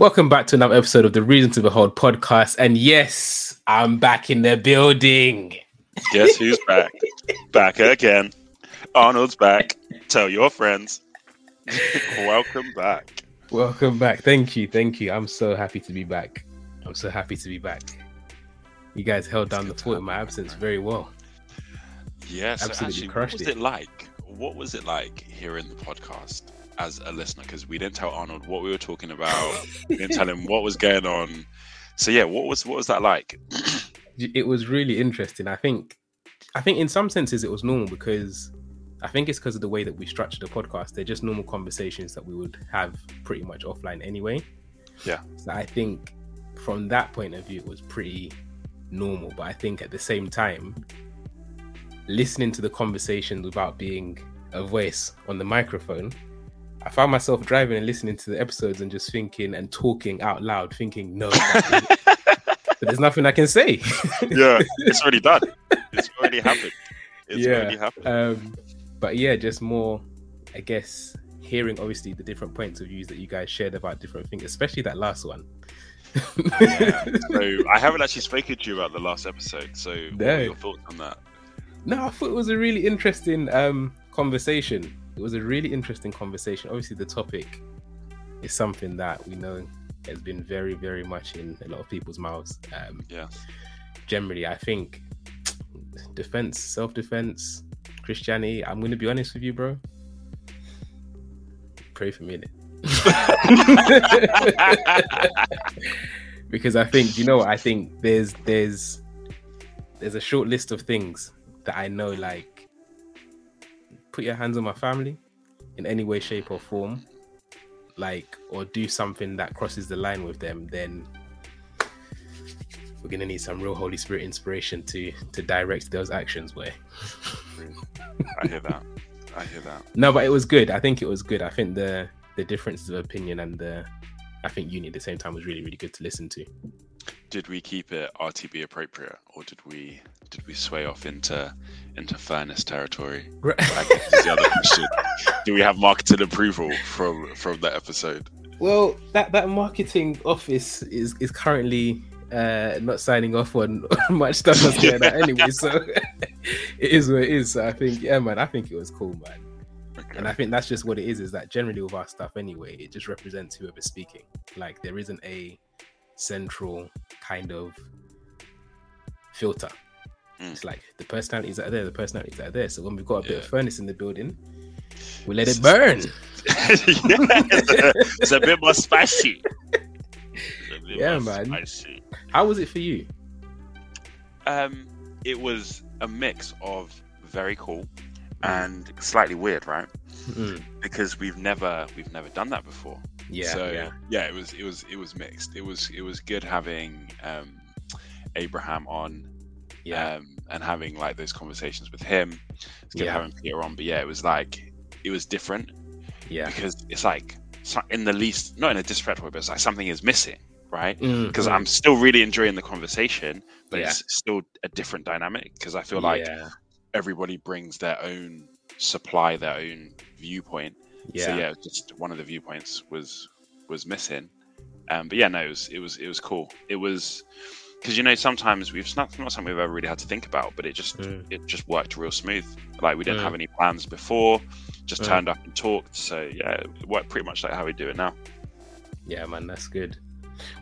Welcome back to another episode of the Reason to Behold podcast. And yes, I'm back in the building. Guess who's back? back again. Arnold's back. Tell your friends. Welcome back. Welcome back. Thank you. Thank you. I'm so happy to be back. I'm so happy to be back. You guys held down the fort in my absence very well. Yes, Absolutely actually, what was it. it like? What was it like here in the podcast? As a listener because we didn't tell Arnold what we were talking about. we didn't tell him what was going on. So yeah, what was what was that like? it was really interesting. I think I think in some senses it was normal because I think it's because of the way that we structured the podcast. They're just normal conversations that we would have pretty much offline anyway. Yeah. So I think from that point of view, it was pretty normal. But I think at the same time, listening to the conversations without being a voice on the microphone I found myself driving and listening to the episodes and just thinking and talking out loud, thinking, no, but there's nothing I can say. yeah, it's already done. It's already happened. It's yeah. already happened. Um, but yeah, just more, I guess, hearing obviously the different points of views that you guys shared about different things, especially that last one. yeah. So I haven't actually spoken to you about the last episode. So no. what are your thoughts on that? No, I thought it was a really interesting um, conversation it was a really interesting conversation. Obviously, the topic is something that we know has been very, very much in a lot of people's mouths. Um, yeah. Generally, I think defense, self defense, Christianity. I'm going to be honest with you, bro. Pray for me. because I think you know I think there's there's there's a short list of things that I know like put your hands on my family in any way, shape, or form, like, or do something that crosses the line with them, then we're gonna need some real Holy Spirit inspiration to to direct those actions. Way. I hear that. I hear that. No, but it was good. I think it was good. I think the the differences of opinion and the I think uni at the same time was really really good to listen to did we keep it RTB appropriate, or did we did we sway off into into fairness territory? Right. the other question. Do we have marketing approval from from that episode? Well, that that marketing office is is currently uh, not signing off on, on much stuff that's going on anyway. So it is what it is. So I think, yeah, man, I think it was cool, man. Okay. And I think that's just what it is. Is that generally with our stuff anyway, it just represents whoever's speaking. Like there isn't a central kind of filter. Mm. It's like the personalities are there, the personalities are there. So when we've got a bit of furnace in the building, we let it burn. yeah, it's, a, bit more spicy. Yeah, more man. Spicy. How was it for you? Um, it was a mix of very cool and slightly weird, right? Mm. Because we've never we've never done that before. Yeah. So yeah. yeah, it was it was it was mixed. It was it was good having um, Abraham on. Yeah. Um, and having like those conversations with him. It's good yeah. having Peter on, but yeah, it was like it was different. Yeah. Because it's like in the least, not in a disrespectful way, but it's like something is missing, right? Because mm-hmm. I'm still really enjoying the conversation, but yeah. it's still a different dynamic. Because I feel like everybody brings their own supply, their own viewpoint, yeah. So yeah, just one of the viewpoints was was missing. Um, but yeah, no, it was it was it was cool. It was because you know sometimes we've not not something we've ever really had to think about, but it just mm. it just worked real smooth. Like we didn't mm. have any plans before, just mm. turned up and talked. So yeah, it worked pretty much like how we do it now. Yeah, man, that's good.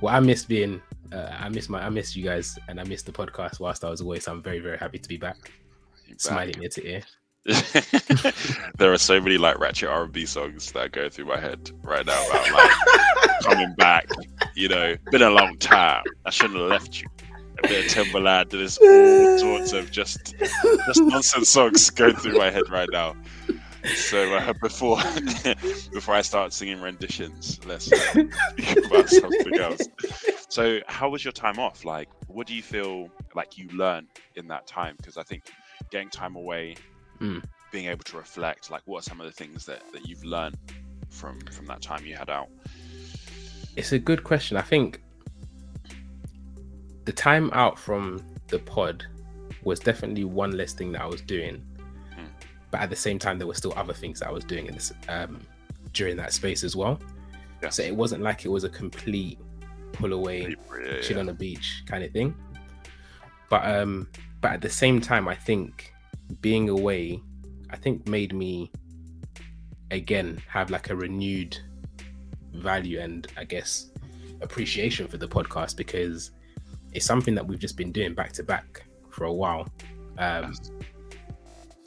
Well, I miss being, uh, I miss my, I miss you guys, and I miss the podcast whilst I was away. So I'm very, very happy to be back. back. Smiling ear to ear. there are so many like ratchet R&B songs that go through my head right now about like coming back. You know, been a long time. I shouldn't have left you. A bit of Timbaland. There's all sorts of just just nonsense songs going through my head right now. So uh, before before I start singing renditions, let's uh, speak about something else. So, how was your time off? Like, what do you feel like you learned in that time? Because I think getting time away mm. being able to reflect like what are some of the things that, that you've learned from from that time you had out it's a good question i think the time out from the pod was definitely one less thing that i was doing mm. but at the same time there were still other things that i was doing in this um, during that space as well. So it wasn't like it was a complete pull away, yeah, chill yeah. on the beach kind of thing. But um, but at the same time, I think being away, I think made me again have like a renewed value and I guess appreciation for the podcast because it's something that we've just been doing back to back for a while. Um,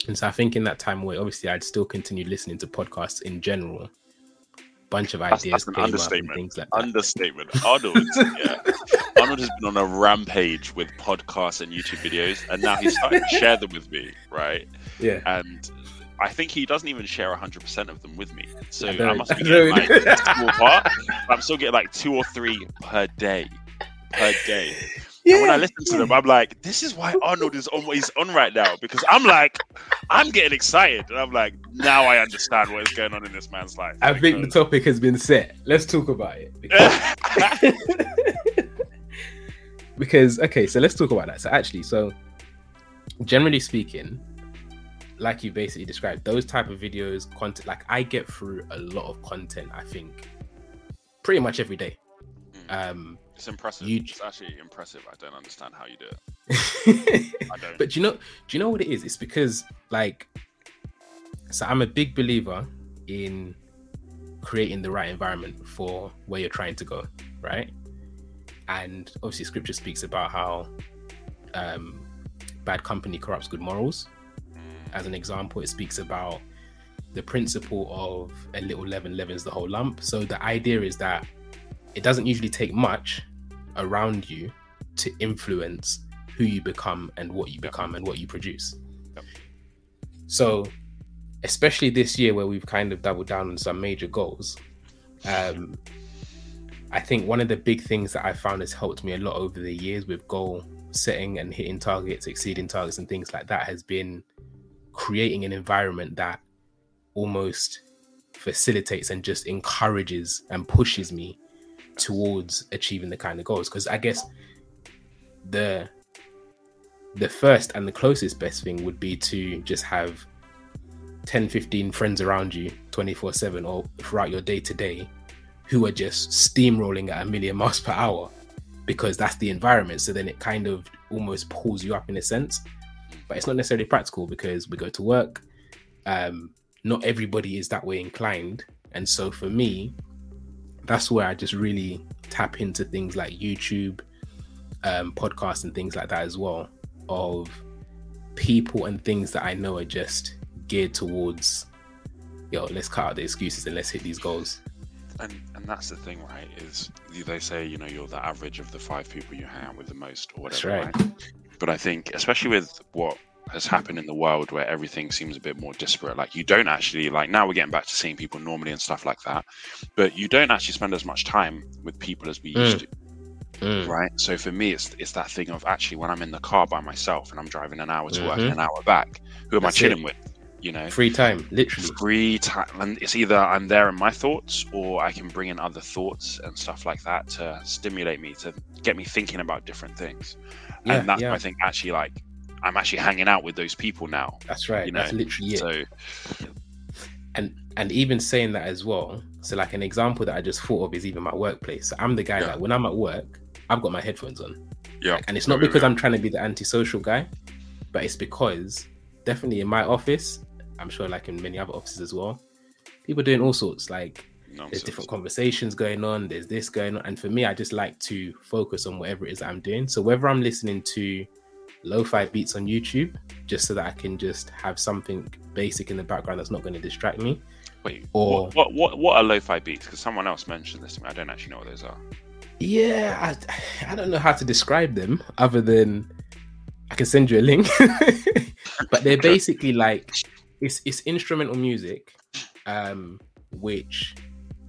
and so I think in that time away, obviously I'd still continue listening to podcasts in general. Bunch of That's- ideas that's an came up and understatement. things like that. Understatement. Arnold, yeah. Arnold has been on a rampage with podcasts and YouTube videos, and now he's starting to share them with me, right? yeah. And I think he doesn't even share 100% of them with me. So I I, must be I getting like a small part. I'm still getting like two or three per day. Per day. And when I listen to them, I'm like, this is why Arnold is on what he's on right now. Because I'm like, I'm getting excited. And I'm like, now I understand what is going on in this man's life. I think the topic has been set. Let's talk about it. Because, because okay, so let's talk about that. So actually, so generally speaking, like you basically described, those type of videos, content like I get through a lot of content, I think, pretty much every day. Um It's impressive. You- It's actually impressive. I don't understand how you do it. I don't. but do you know do you know what it is? It's because like so I'm a big believer in creating the right environment for where you're trying to go, right? And obviously scripture speaks about how um bad company corrupts good morals. As an example, it speaks about the principle of a little leaven leavens the whole lump. So the idea is that it doesn't usually take much around you to influence who you become and what you become and what you produce. Yep. So, especially this year where we've kind of doubled down on some major goals, um, I think one of the big things that I found has helped me a lot over the years with goal setting and hitting targets, exceeding targets, and things like that has been creating an environment that almost facilitates and just encourages and pushes me towards achieving the kind of goals. Because i guess the the first and the closest best thing would be to just have 10 15 friends around you 24 7 or throughout your day to day who are just steamrolling at a million miles per hour because that's the environment. So then it kind of almost pulls you up in a sense but it's not necessarily practical because we go to work. Um not everybody is that way inclined. And so for me that's where i just really tap into things like youtube um podcasts and things like that as well of people and things that i know are just geared towards yo let's cut out the excuses and let's hit these goals and and that's the thing, right? Is they say you know you're the average of the five people you hang out with the most, or That's whatever. right. But I think, especially with what has happened in the world, where everything seems a bit more disparate, like you don't actually like now we're getting back to seeing people normally and stuff like that, but you don't actually spend as much time with people as we used Mm. to, Mm, right? So for me, it's it's that thing of actually when I'm in the car by myself and I'm driving an hour to work Mhm. and an hour back, who am That's I chilling it. with? You know, free time literally free time and it's either i'm there in my thoughts or i can bring in other thoughts and stuff like that to stimulate me to get me thinking about different things yeah and that's yeah i think actually like i'm actually hanging out with those people now that's right. you that's know, literally it. So and and even saying that as well so like an example that i just thought of is even my workplace. So i'm the guy Yeah. that when i'm at work i've got my headphones on. Yeah. And it's not Yeah, because yeah. i'm trying to be the antisocial guy but it's because definitely in my office i'm sure like in many other offices as well people doing all sorts like there's different conversations going on there's this going on. And for me i just like to focus on whatever it is i'm doing. So whether i'm listening to lo-fi beats on youtube just so that i can just have something basic in the background that's not going to distract me. Wait or- what, what what are lo-fi beats? Because someone else mentioned this to me. I don't actually know what those are. Yeah I, I don't know how to describe them other than i can send you a link. But they're basically like it's it's instrumental music um which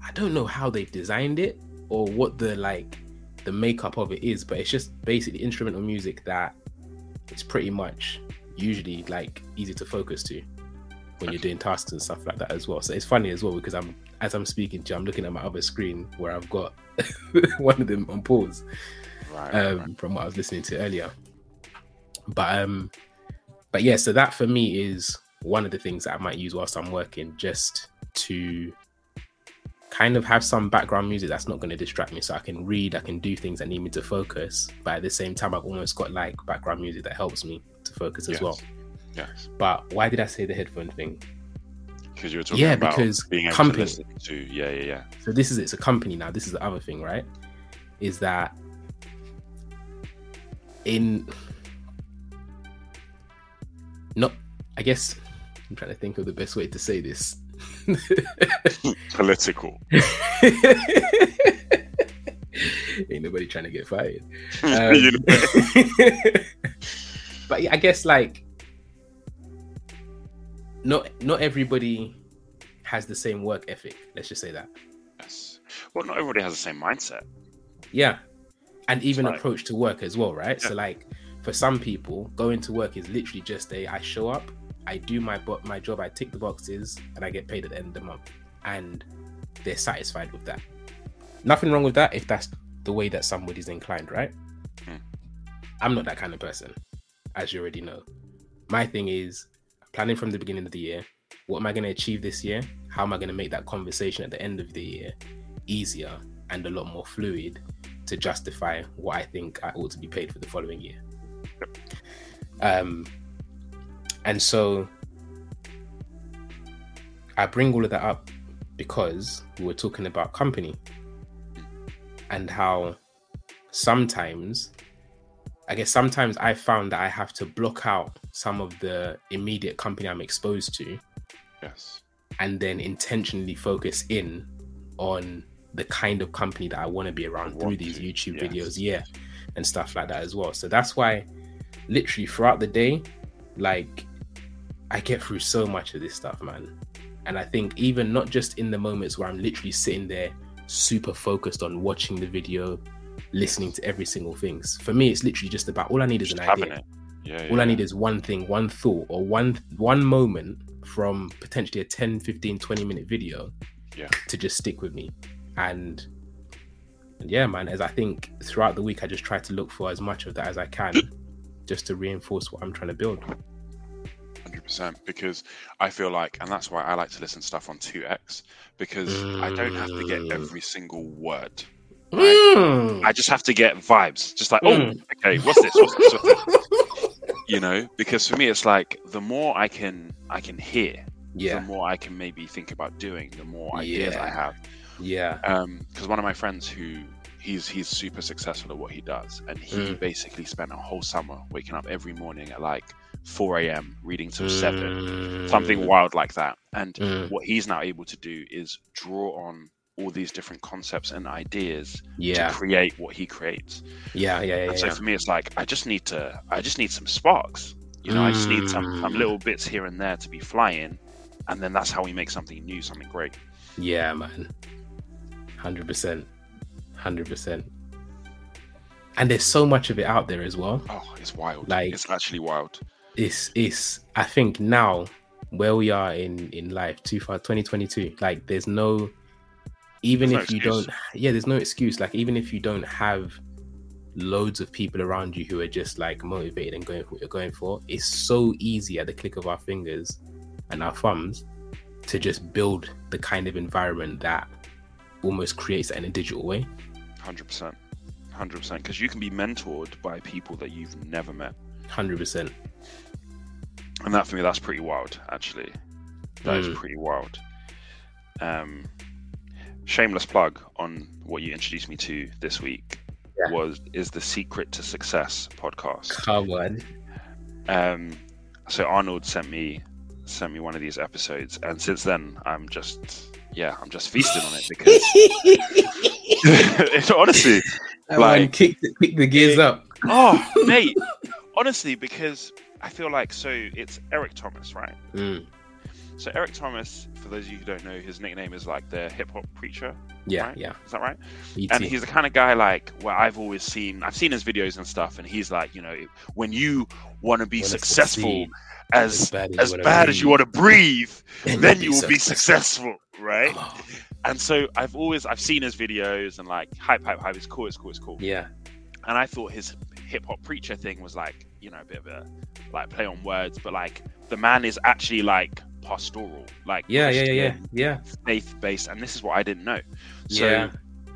i don't know how they've designed it or what the like the makeup of it is but it's just basically instrumental music that it's pretty much usually like easy to focus to when you're doing tasks and stuff like that as well so it's funny as well because i'm as i'm speaking to you i'm looking at my other screen where i've got one of them on pause right, um, right. from what I was listening to earlier. But um, but yeah, so that for me is one of the things that I might use whilst I'm working, just to kind of have some background music that's not going to distract me so i can read i can do things that need me to focus but at the same time i've almost got like background music that helps me to focus as Yes. well Yes. but why did i say the headphone thing Because you were talking Yeah, about because being able company. to listen to yeah, yeah, yeah. so this is it's a company now this is the other thing right is that in not i guess i'm trying to think of the best way to say this Political. ain't nobody trying to get fired Um, but yeah, I guess like not not everybody has the same work ethic. Let's just say that. Yes. Well, not everybody has the same mindset. Yeah, and even approach to work as well, right? Yeah. So like for some people, going to work is literally just a I show up, I do my my job, I tick the boxes, and I get paid at the end of the month, and they're satisfied with that. Nothing wrong with that if that's the way that somebody's inclined, right? Hmm. I'm not that kind of person, as you already know. My thing is planning from the beginning of the year. What am I going to achieve this year? How am I going to make that conversation at the end of the year easier and a lot more fluid to justify what I think I ought to be paid for the following year? Um, and so I bring all of that up because we were talking about company and how sometimes I guess sometimes I found that I have to block out some of the immediate company I'm exposed to Yes. and then intentionally focus in on the kind of company that I want to be around through these YouTube yes. videos, yeah, and stuff like that as well. So that's why, literally throughout the day, like I get through so much of this stuff, man. And I think even not just in the moments where I'm literally sitting there super focused on watching the video, listening to every single thing. For me, it's literally just about all I need is Just an idea. Yeah. all yeah, i need is one thing one thought or one one moment from potentially a 10 15 20 minute video Yeah. to just stick with me and, and yeah man as i think throughout the week i just try to look for as much of that as i can just to reinforce what i'm trying to build Hundred percent, because I feel like, and that's why I like to listen to stuff on two X, because I don't have to get Mm. every single word. Mm. I just have to get vibes, just like, Mm. oh, okay, what's this? What's this? What's this? You know, because for me, it's like the more I can, I can hear, the more I can maybe think about doing, the more ideas I have. yeah Um, because one of my friends who he's he's super successful at what he does, and he Mm. basically spent a whole summer waking up every morning at like 4 a.m. reading till seven, something Mm. wild like that. And Mm. what he's now able to do is draw on all these different concepts and ideas yeah to create what he creates. yeah yeah yeah, and so yeah. for me, it's like I just need to, I just need some sparks. You know, I just need some some Mm. little bits here and there to be flying, and then that's how we make something new, something great. Yeah, man. 100%. 100%. And there's so much of it out there as well. Oh, it's wild. Like- it's actually wild. It's it's I think now where we are in in life 2022 like there's no even There's no if you excuse. don't yeah there's no excuse. Like even if you don't have loads of people around you who are just like motivated and going for what you're going for it's so easy at the click of our fingers and our thumbs to just build the kind of environment that almost creates that in a digital way. Hundred percent, hundred percent. Because you can be mentored by people that you've never met, 100% and that for me, that's pretty wild. Actually, that is Mm. pretty wild. Um, shameless plug on what you introduced me to this week Yeah. was is the Secret to Success podcast. come on Um, so Arnold sent me sent me one of these episodes, and since then I'm just yeah, I'm just feasting on it because it's honestly That Like- kick the, kick the gears up Oh, mate. Honestly, because I feel like so it's Eric Thomas, right? Mm, So Eric Thomas, for those of you who don't know, his nickname is like the hip hop preacher. yeah Right? yeah Is that right? ET. And he's the kind of guy like where I've always seen I've seen his videos and stuff, and he's like, you know, when you want to be Wanna successful as bad as wanna bad as you want to breathe, then you'll you will be successful, right? And so I've always I've seen his videos and like hype, hype, hype. It's cool, it's cool, it's cool. Yeah, and I thought his hip hop preacher thing was like, you know, a bit of a like play on words, but like the man is actually like pastoral, like Yeah, yeah, yeah, yeah, yeah. faith based, and this is what I didn't know. So, Yeah.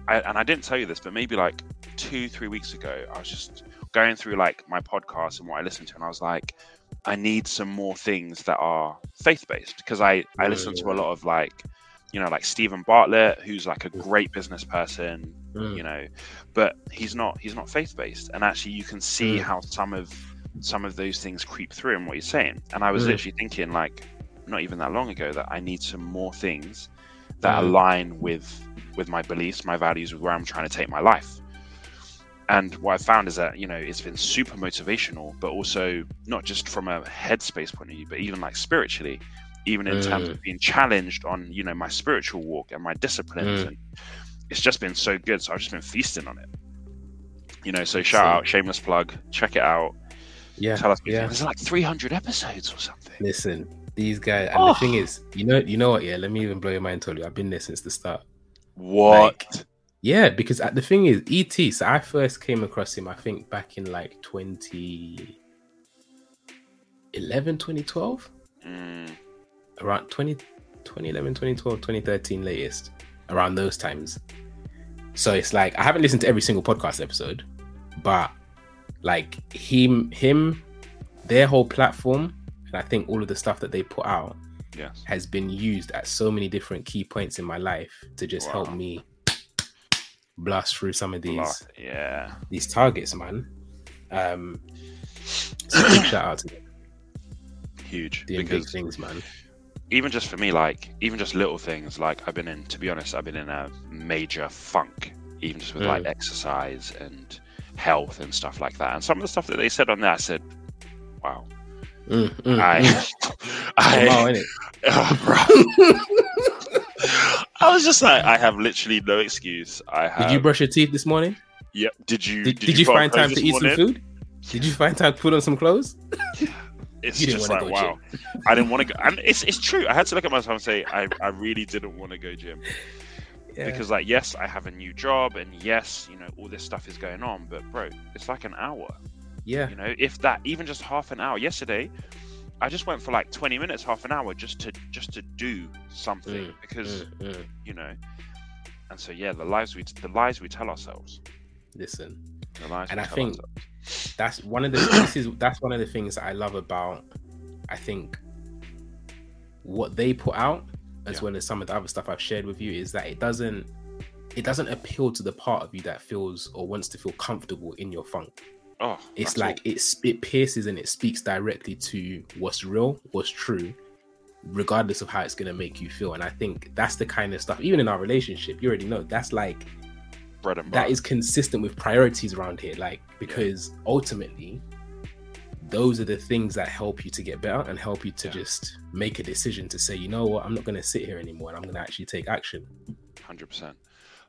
I, and I didn't tell you this, but maybe like two, three weeks ago, I was just going through like my podcast and what I listened to, and I was like, I need some more things that are faith based because I I listen to a lot of like, you know, like Steven Bartlett, who's like a great business person, Mm. you know, but he's not he's not faith based, and actually you can see Mm. how some of some of those things creep through in what you're saying, and I was Mm. literally thinking like, not even that long ago, that I need some more things that Mm. align with with my beliefs, my values, with where I'm trying to take my life. And what I found is that you know it's been super motivational, but also not just from a headspace point of view, but even like spiritually, even in terms Mm. of being challenged on you know my spiritual walk and my disciplines. Mm. And it's just been so good. So I've just been feasting on it. You know, so shout out, shameless plug, check it out. Yeah. Tell us, yeah. there's like 300 episodes or something. Listen, these guys, and Oh. the thing is, you know, you know what? Yeah, let me even blow your mind. Totally, I've been there since the start. What? Yeah, because the thing is, ET. So I first came across him, I think, back in like 2011, 2012, Mm, around 20, 2011, 2012, 2013, latest, around those times. So it's like I haven't listened to every single podcast episode, but like him, him, their whole platform, and I think all of the stuff that they put out yes. has been used at so many different key points in my life to just help me blast through some of these. Yeah. these targets, man. Um, so big shout out to them Huge. doing big things, man. even just for me, like even just little things, like I've been in. To be honest, I've been in a major funk, even just with like Mm. exercise and health and stuff like that. And some of the stuff that they said on there, I said, "Wow." Mm, mm, I, mm. I? Oh. I was just like, I have literally no excuse. I have. Did you brush your teeth this morning? Yep. Did you? Did, did, you, put find time to eat some food? Did you find time to put on some clothes? It's You just like wow. I didn't want to go, and it's it's true. I had to look at myself and say, I I really didn't want to go gym Yeah. because like yes, I have a new job, and yes, you know all this stuff is going on, but bro, it's like an hour. yeah, You know, if that even just half an hour. Yesterday, I just went for like twenty minutes, half an hour, just to just to do something Mm, because Mm, mm. you know. And so yeah, the lies we the lies we tell ourselves. Listen, The lies And we I tell think- ourselves. that's one of the this is that's one of the things that I love about I think what they put out as Yeah. well as some of the other stuff I've shared with you is that it doesn't it doesn't appeal to the part of you that feels or wants to feel comfortable in your funk. Oh, It's like it's it pierces and it speaks directly to what's real, what's true, regardless of how it's gonna make you feel. And I think that's the kind of stuff, even in our relationship, you already know that's like bread and butter. that is consistent with priorities around here like because ultimately those are the things that help you to get better and help you to Yeah. just make a decision to say you know what i'm not going to sit here anymore and i'm going to actually take action Hundred percent,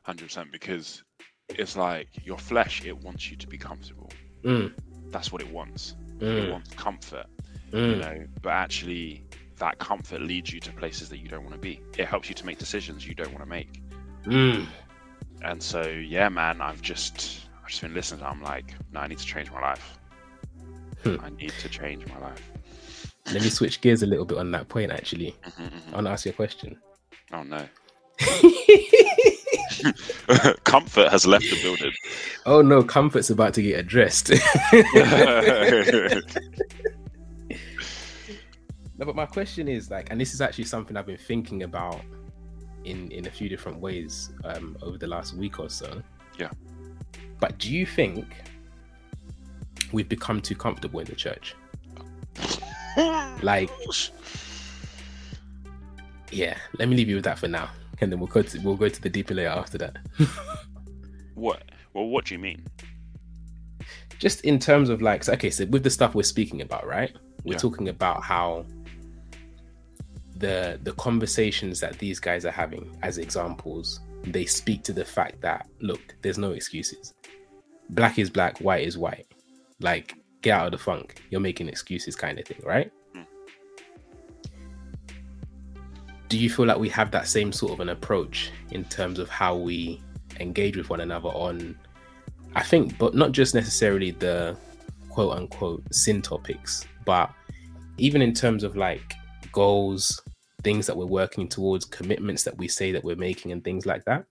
hundred percent. Because it's like your flesh; it wants you to be comfortable. Mm, That's what it wants. It mm, wants comfort, you mm. know. But actually, that comfort leads you to places that you don't want to be. It helps you to make decisions you don't want to make. Mm. And so, yeah, man, I've just, I've just been listening. To. I'm like, no, I need to change my life. Hmm. I need to change my life. let me switch gears a little bit on that point actually Mhm, mhm. i want to ask you a question Oh no, comfort has left the building. oh no comfort's about to get addressed No, but my question is like, and this is actually something I've been thinking about in in a few different ways um, over the last week or so. Yeah. But do you think we've become too comfortable in the church? Like, yeah. Let me leave you with that for now, and then we'll go to we'll go to the deeper layer after that. what? Well, what do you mean? Just in terms of like, okay, so with the stuff we're speaking about, right? We're Yeah. talking about how the the conversations that these guys are having as examples they speak to the fact that look there's no excuses black is black white is white like get out of the funk you're making excuses kind of thing right Hmm. do you feel like we have that same sort of an approach in terms of how we engage with one another on i think but not just necessarily the quote unquote sin topics but even in terms of like goals things that we're working towards, commitments that we say that we're making, and things like that.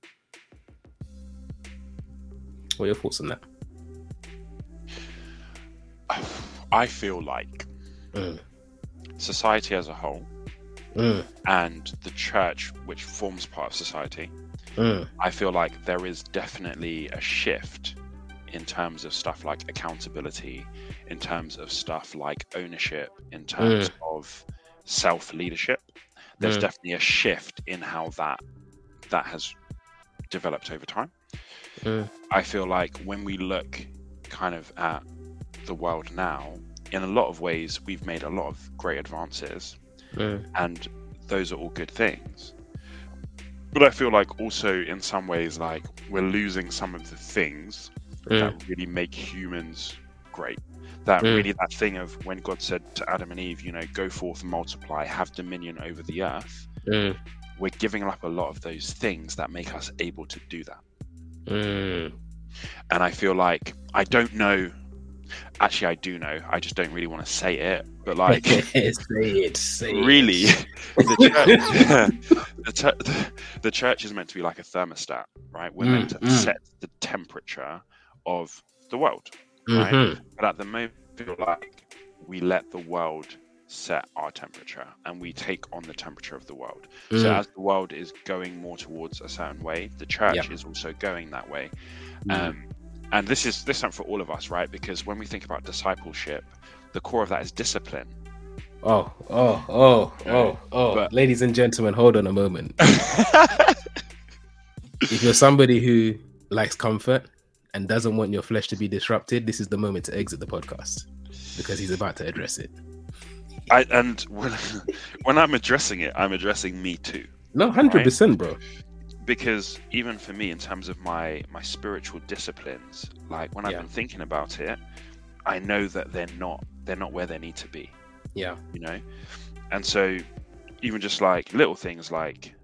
What are your thoughts on that? I feel like Mm. society as a whole Mm, and the church, which forms part of society, mm, I feel like there is definitely a shift in terms of stuff like accountability, in terms of stuff like ownership, in terms of self leadership. There's Mm. definitely a shift in how that that has developed over time. mm, I feel like when we look kind of at the world now, in a lot of ways, we've made a lot of great advances, mm, and those are all good things. But I feel like also in some ways, like we're losing some of the things mm, that really make humans great. That Mm. really that thing of when God said to Adam and Eve, you know, go forth and multiply, have dominion over the earth. We're giving up a lot of those things that make us able to do that. and I feel like I don't know. Actually, I do know. I just don't really want to say it. But like, say it. Say it. really, the church, the, tur- the church is meant to be like a thermostat, right? We're meant to Mm, mm. set the temperature of the world. right? Mhm. But at the moment, like we let the world set our temperature, and we take on the temperature of the world. So Mm, as the world is going more towards a certain way, the church Yeah. is also going that way. mm, Um, and this is this is something for all of us, right? Because when we think about discipleship, the core of that is discipline. Oh, oh, oh, oh, oh. But- Ladies and gentlemen, hold on a moment. if you're somebody who likes comfort and doesn't want your flesh to be disrupted, this is the moment to exit the podcast because he's about to address it. I, and when, when I'm addressing it, I'm addressing me too, No, hundred percent, bro. Because even for me, in terms of my my spiritual disciplines, like when I've been thinking about it, I know that they're not they're not where they need to be. Yeah, you know and so even just like little things like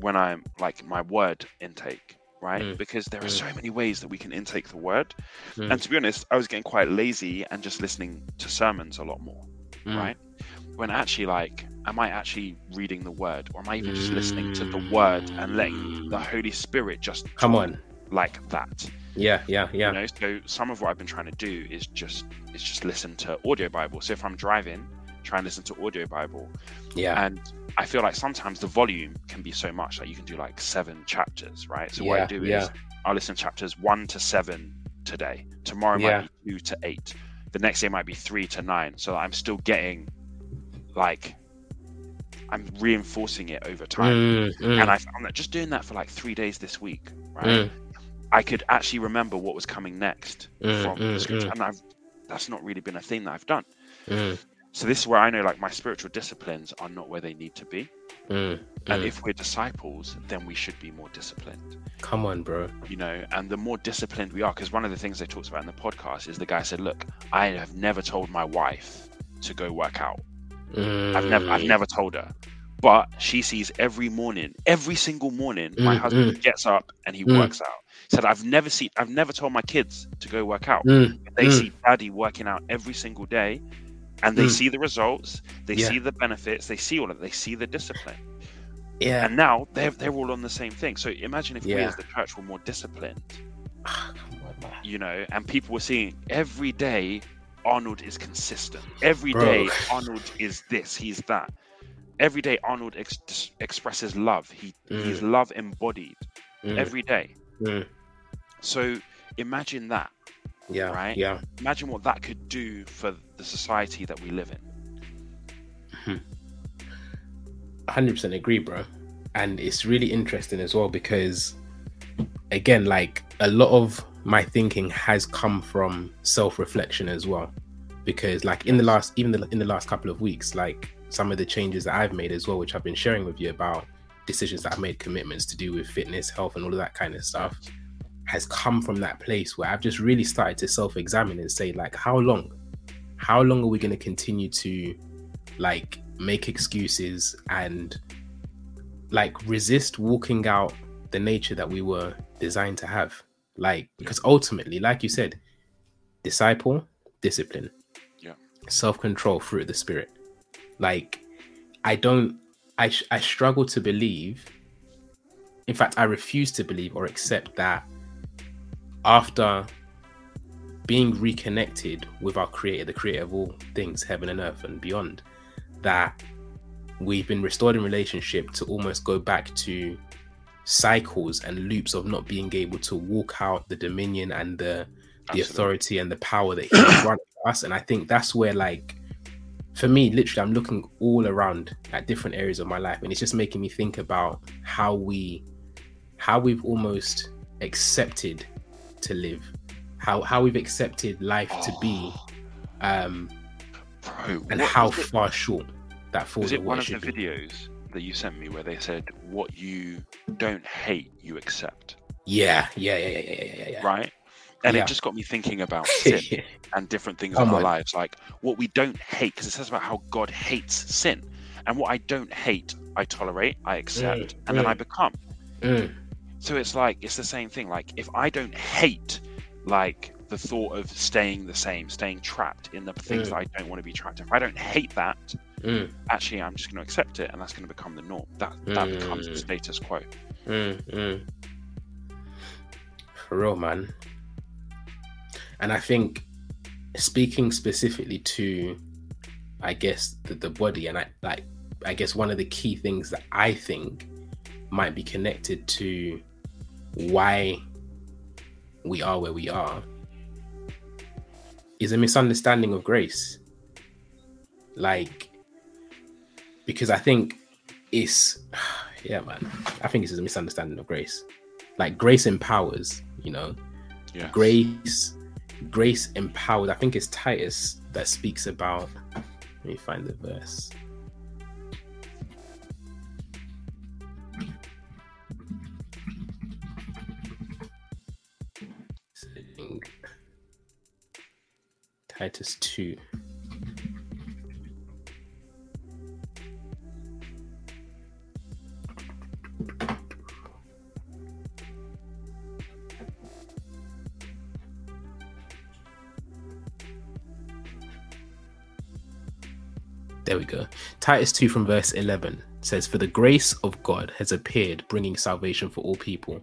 when i'm like my word intake right Mm. because there are Mm. so many ways that we can intake the word Mm. and to be honest i was getting quite lazy and just listening to sermons a lot more Mm. right when actually like am i actually reading the word or am i even just listening to the word and letting the mm. holy spirit just Come on. like that Yeah, yeah, yeah. you know so some of what i've been trying to do is just is just listen to audio bible so if i'm driving try and listen to audio bible Yeah. and i feel like sometimes the volume can be so much like you can do like seven chapters right so what i Yeah, do yeah. is i'll listen to chapters one to seven today tomorrow Yeah. might be two to eight the next day might be three to nine so i'm still getting like i'm reinforcing it over time Mm, mm, and i found that just doing that for like three days this week right mm, I could actually remember what was coming next Mm, from mm, the scripture, mm. and I've, that's not really been a thing that I've done. So this is where I know like my spiritual disciplines are not where they need to be, and if we're disciples, then we should be more disciplined, Come on, bro. you know. And the more disciplined we are, because one of the things they talked about in the podcast is the guy said, "Look, I have never told my wife to go work out. I've never, I've Mm, never told her." But she sees every morning, every single morning, my Mm, husband gets up and he Mm. works out. Said, "I've never seen, I've never told my kids to go work out." mm, they Mm. see daddy working out every single day and they Mm. see the results they Yeah. see the benefits they see all of it they see the discipline yeah. and now they're, they're all on the same thing so imagine if we as the church were more disciplined man. you know and people were seeing every day arnold is consistent Every Bro. day arnold is this he's that every day arnold ex- expresses love he he's love embodied Mm, every day mm. so imagine that Yeah, Right? yeah. imagine what that could do for the society that we live in 100% agree, bro. And it's really interesting as well because, again, like a lot of my thinking has come from self reflection as well. Because, like, in the last, even the, in the last couple of weeks, like some of the changes that I've made as well, which I've been sharing with you about decisions that I've made, commitments to do with fitness, health, and all of that kind of stuff, has come from that place where I've just really started to self examine and say, like, how long? How long are we going to continue to, like, make excuses and like resist walking out the nature that we were designed to have like because ultimately like you said disciple discipline Yeah. self-control through the spirit like i don't I sh- I struggle to believe. In fact, I refuse to believe or accept that after being reconnected with our creator, the creator of all things, heaven and earth and beyond, that we've been restored in relationship to almost go back to cycles and loops of not being able to walk out the dominion and the the authority and the power that he granted us. And I think that's where like for me, literally I'm looking all around at different areas of my life and it's just making me think about how we how we've almost accepted to live, how how we've accepted life oh. to be um Bro, and how far short that falls. Was it one of the be. videos that you sent me where they said what you don't hate, you accept? Yeah, yeah, yeah, yeah, yeah, yeah, yeah. Right, and yeah. it just got me thinking about sin and different things in our lives, like what we don't hate, because it says about how God hates sin, and what I don't hate, I tolerate, I accept, mm, and mm. then I become. Mm. So it's like it's the same thing. Like if I don't hate, like the thought of staying the same, staying trapped in the things mm. that I don't want to be trapped. in If I don't hate that, mm. actually, I'm just going to accept it, and that's going to become the norm. That that mm. becomes the status quo. Mm, mm. For real, man. And I think, speaking specifically to, I guess the, the body, and I like, I guess one of the key things that I think might be connected to why we are where we are is a misunderstanding of grace. Like, because I think it's, yeah, man, I think it's a misunderstanding of grace. Like, grace empowers, you know, yeah. grace, grace empowers. I think it's Titus that speaks about, let me find the verse. Titus 2. Titus 2 from verse 11 says, For the grace of God has appeared, bringing salvation for all people,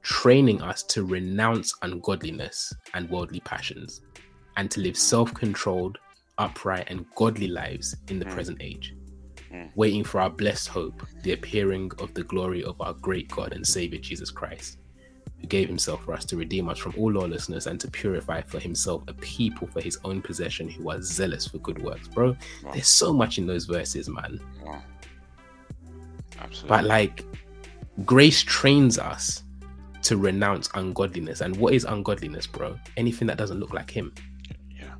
training us to renounce ungodliness and worldly passions and to live self controlled, upright, and godly lives in the mm. present age, mm. waiting for our blessed hope, the appearing of the glory of our great God and Savior Jesus Christ, who gave himself for us to redeem us from all lawlessness and to purify for himself a people for his own possession who are zealous for good works. Bro, wow. there's so much in those verses, man. Wow. Absolutely. But like, grace trains us to renounce ungodliness. And what is ungodliness, bro? Anything that doesn't look like him. Yeah.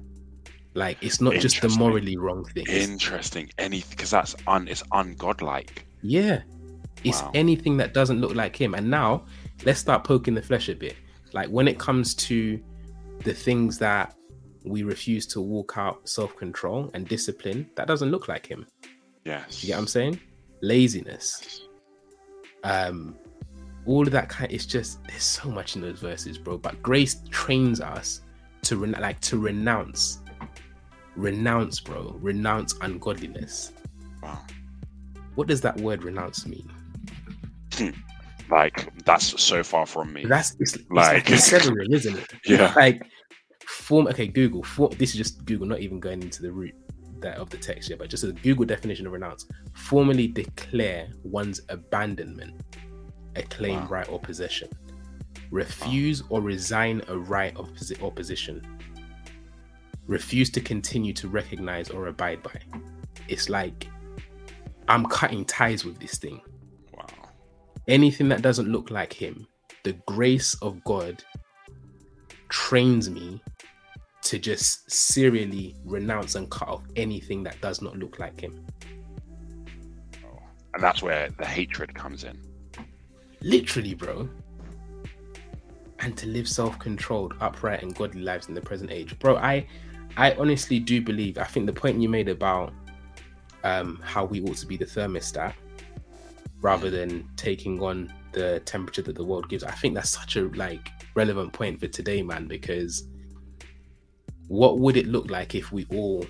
Like it's not just the morally wrong things. Interesting. Anything because that's un it's ungodlike. Yeah. It's wow. anything that doesn't look like him. And now let's start poking the flesh a bit. Like when it comes to the things that we refuse to walk out self-control and discipline, that doesn't look like him. Yes. You get what I'm saying? Laziness. Um all of that kind it's just there's so much in those verses, bro. But grace trains us to re- like to renounce renounce, bro. Renounce ungodliness. Wow. What does that word renounce mean? like that's so far from me. That's it's, it's like, like severing, isn't it? Yeah. Like form. Okay, Google. For, this is just Google, not even going into the root that of the text yet, but just a Google definition of renounce: formally declare one's abandonment, a claim, wow. right, or possession. Refuse wow. or resign a right of or position refuse to continue to recognize or abide by. It's like I'm cutting ties with this thing. Anything that doesn't look like him, the grace of God trains me to just serially renounce and cut off anything that does not look like him. Oh, and that's where the hatred comes in. Literally, bro. And to live self controlled, upright, and godly lives in the present age. Bro, I I honestly do believe. I think the point you made about um, how we ought to be the thermostat rather than taking on the temperature that the world gives. I think that's such a like relevant point for today, man. Because what would it look like if we all,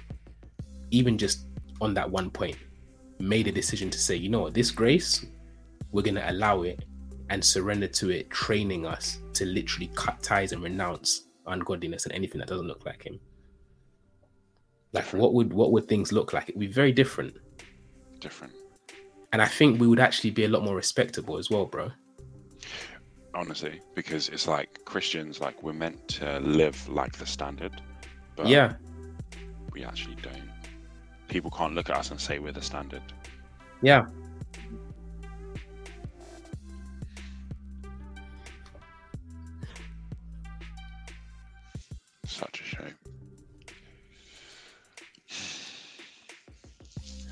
even just on that one point, made a decision to say, you know what, this grace, we're going to allow it and surrender to it, training us to literally cut ties and renounce ungodliness and anything that doesn't look like Him. Like, Different. what would what would things look like? It'd be very different, Different. And I think we would actually be a lot more respectable as well, bro. Honestly, because it's like Christians, like we're meant to live like the standard, but yeah, we actually don't. People can't look at us and say we're the standard. yeah, Such a shame.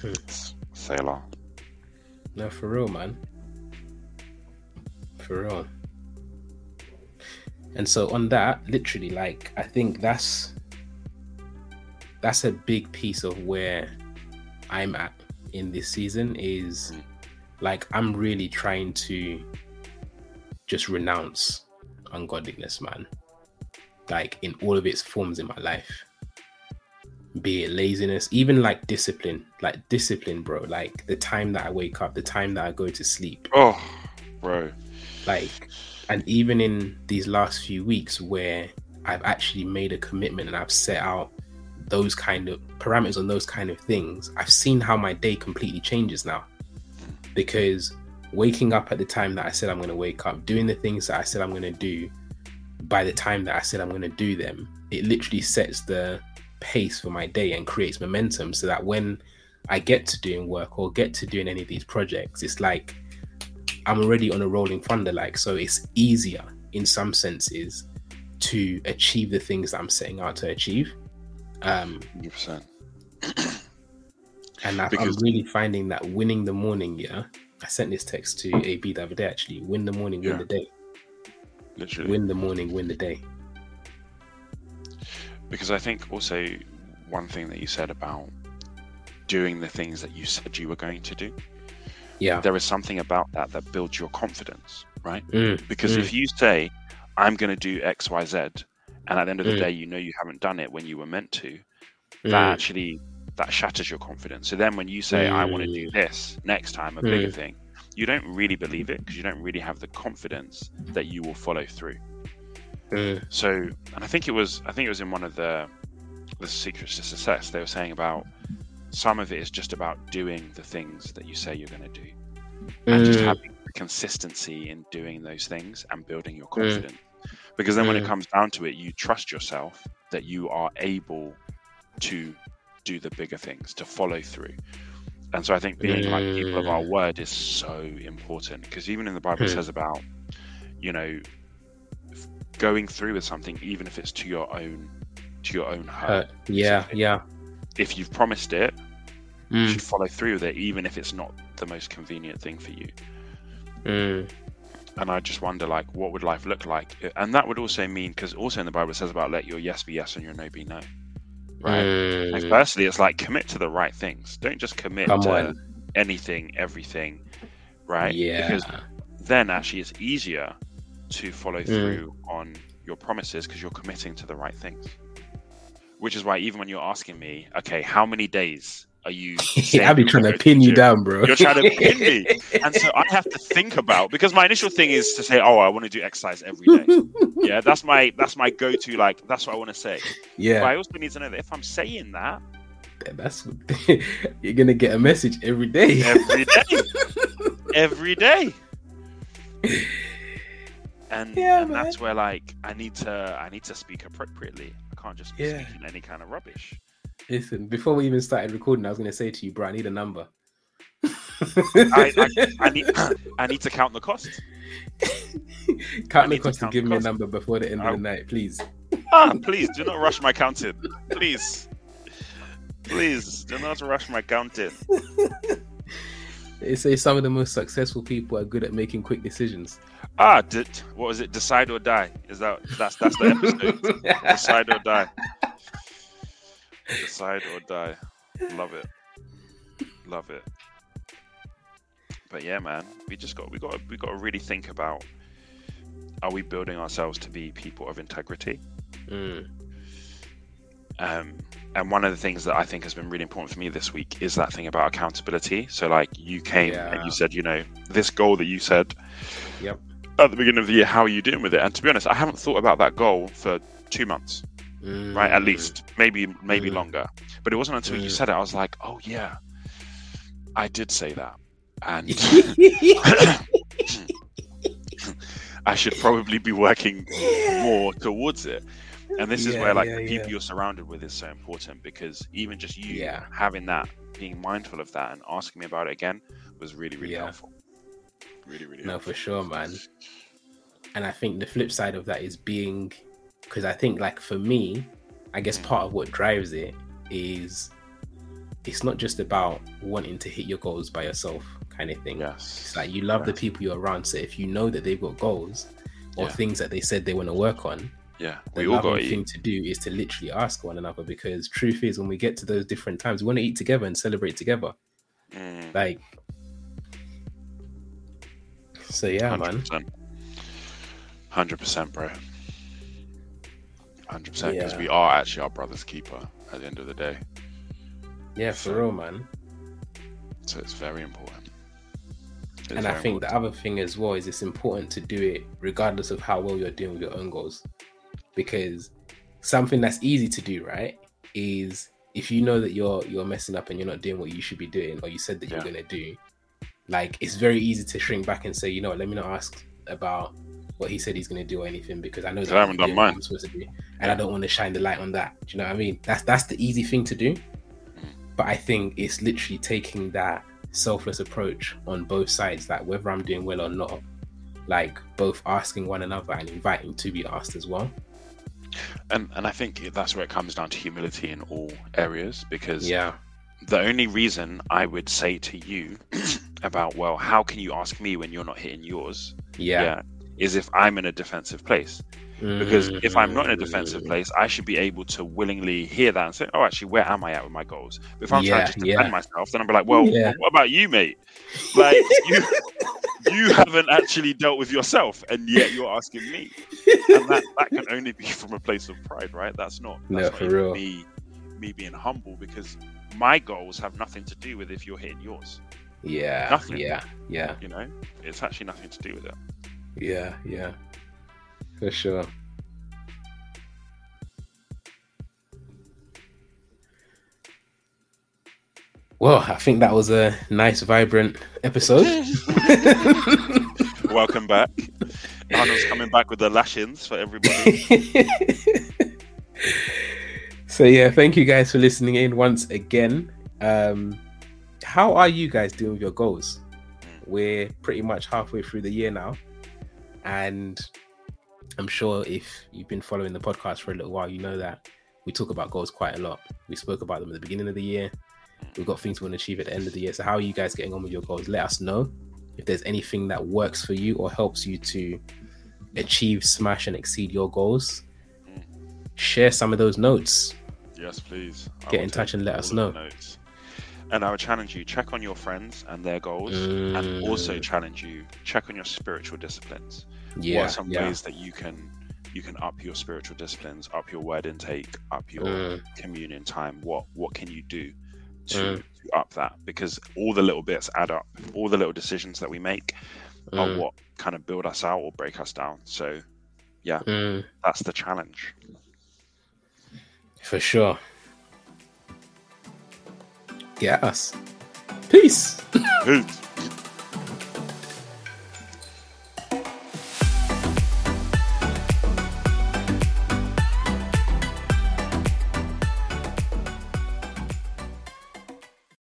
Hmm. Sailor. No, for real, man, for real. And so on that, literally, like I think that's that's a big piece of where I'm at in this season is Mm. like I'm really trying to just renounce ungodliness, man. Like in all of its forms in my life. Be it laziness, even like discipline, like discipline, bro. Like the time that I wake up, the time that I go to sleep, Oh, bro. like and even in these last few weeks where i've actually made a commitment and i've set out those kind of parameters on those kind of things i've seen how my day completely changes now because waking up at the time that i said i'm going to wake up doing the things that i said i'm going to do by the time that i said i'm going to do them it literally sets the pace for my day and creates momentum so that when i get to doing work or get to doing any of these projects it's like I'm already on a rolling thunder, like so it's easier in some senses to achieve the things that I'm setting out to achieve. Um, 100%. and I, I'm really finding that winning the morning, yeah. I sent this text to AB the other day actually. Win the morning, win Yeah. the day. Literally. Win the morning, win the day. Because I think also one thing that you said about doing the things that you said you were going to do, Yeah. there is something about that that builds your confidence, right? Mm, Because Mm. if you say, I'm going to do X, Y, Z, and at the end of the Mm. day, you know you haven't done it when you were meant to, mm, that actually that shatters your confidence. So then when you say, I want to do this next time, a bigger Mm. thing, you don't really believe it because you don't really have the confidence that you will follow through. Mm, So, and I think it was, I think it was in one of the the secrets to success. They were saying about some of it is just about doing the things that you say you're going to do, and just mm, having consistency in doing those things and building your confidence. Because then, when it Mm. comes down to it, you trust yourself that you are able to do the bigger things, to follow through. And so, I think being like people of our Mm. word is so important because even in the Bible, it Mm. says about, you know, going through with something, even if it's to your own, to your own hurt. hurt. Yeah, yeah. If you've promised it, you Mm, should follow through with it, even if it's not the most convenient thing for you. mm, and I just wonder, like, what would life look like? And that would also mean, because also in the Bible it says about let your yes be yes and your no be no, right? Mm. firstly, it's like commit to the right things. Don't just commit Come to on. anything, everything, right? Yeah. Because then actually it's easier to follow Mm. through on your promises because you're committing to the right things. Which is why even when you're asking me, okay, how many days are you? I'll be trying to pin you down, bro. You're trying to pin me. And so I have to think about because my initial thing is to say, oh, I want to do exercise every day. Yeah, that's my that's my go-to. Like that's what I want to say. But yeah, I also need to know that if I'm saying that that's you're gonna get a message every day. every day, every day, and, Yeah, and that's where like I need to I need to speak appropriately. I can't just be Yeah. speaking any kind of rubbish. Listen, before we even started recording, I was gonna say to you, bro, I need a number. I, I, I need I need to count the cost. Count the cost to count give me a number before the end of the night, please. Ah, please do not rush my counting. Please, please do not rush my counting. They say some of the most successful people are good at making quick decisions. Ah, did, what was it? Decide or die? Is that that's that's the episode? Decide or die. Decide or die. Love it. Love it. But yeah, man, we just got we got we got to really think about: Are we building ourselves to be people of integrity? Mm, Um, and one of the things that I think has been really important for me this week is that thing about accountability. So, like, you came and you said, you know, this goal that you said Yep. at the beginning of the year, how are you doing with it? And to be honest, I haven't thought about that goal for two months, right? At Mm. least, maybe, maybe Mm. longer. But it wasn't until you Mm. said it, I was like, oh, yeah, I did say that. And I should probably be working more towards it. And this is where like yeah, the people yeah. you're surrounded with is so important because even just you Yeah. having that, being mindful of that and asking me about it again was really, really Yeah. helpful. Really, really No, helpful. for sure, man. And I think the flip side of that is being, because I think, like, for me, I guess Mm. part of what drives it is it's not just about wanting to hit your goals by yourself, kind of thing. Yes. It's like you love the people you're around. So if you know that they've got goals or Yeah. things that they said they want to work on, Yeah. the We all got thing eat. to do is to literally ask one another because truth is when we get to those different times, we want to eat together and celebrate together. Mm, Like, so yeah, man. 100%. 100%, bro. 100% because Yeah. we are actually our brother's keeper at the end of the day. Yeah, for real, man. So it's very important. It's and I think the other thing as well is it's important to do it regardless of how well you're doing with your own goals. Because something that's easy to do, right, is if you know that you're you're messing up and you're not doing what you should be doing or you said that Yeah. you're gonna do, like it's very easy to shrink back and say, you know what, let me not ask about what he said he's gonna do or anything because I know that I haven't done mine. I'm supposed to do. And I don't want to shine the light on that. Do you know what I mean? That's that's the easy thing to do. Mm. But I think it's literally taking that selfless approach on both sides, like whether I'm doing well or not, like both asking one another and inviting to be asked as well. And and I think that's where it comes down to humility in all areas because Yeah. the only reason I would say to you about well how can you ask me when you're not hitting yours Yeah. is if I'm in a defensive place because if I'm not in a defensive Mm. place I should be able to willingly hear that and say oh actually where am I at with my goals but if I'm trying to defend yeah. myself then I'm be like well Yeah. what about you mate like you you haven't actually dealt with yourself and yet you're asking me and that, that can only be from a place of pride, right? That's not, No, that's not for real. me me being humble because my goals have nothing to do with if you're hitting yours. Yeah. Nothing. Yeah. Yeah. You know, it's actually nothing to do with it. Yeah. Yeah. For sure. Well, I think that was a nice, vibrant episode. Welcome back. Arnold's coming back with the lashings for everybody. so yeah, thank you guys for listening in once again. Um, how are you guys doing with your goals? We're pretty much halfway through the year now, and I'm sure if you've been following the podcast for a little while, you know that we talk about goals quite a lot. We spoke about them at the beginning of the year. We've got things we want to achieve at the end of the year. So how are you guys getting on with your goals? Let us know if there's anything that works for you or helps you to achieve, smash, and exceed your goals. Share some of those notes. Yes, please. Get in touch and let us know. Notes. And I would challenge you, check on your friends and their goals, and Mm. also challenge you, check on your spiritual disciplines. Yeah, what are some yeah. ways that you can you can up your spiritual disciplines, up your word intake, up your Mm. communion time? What what can you do to, Mm. to up that? Because all the little bits add up. All the little decisions that we make are Mm. what kind of build us out or break us down. So Mm, that's the challenge. for sure. Get us. Peace. Peace.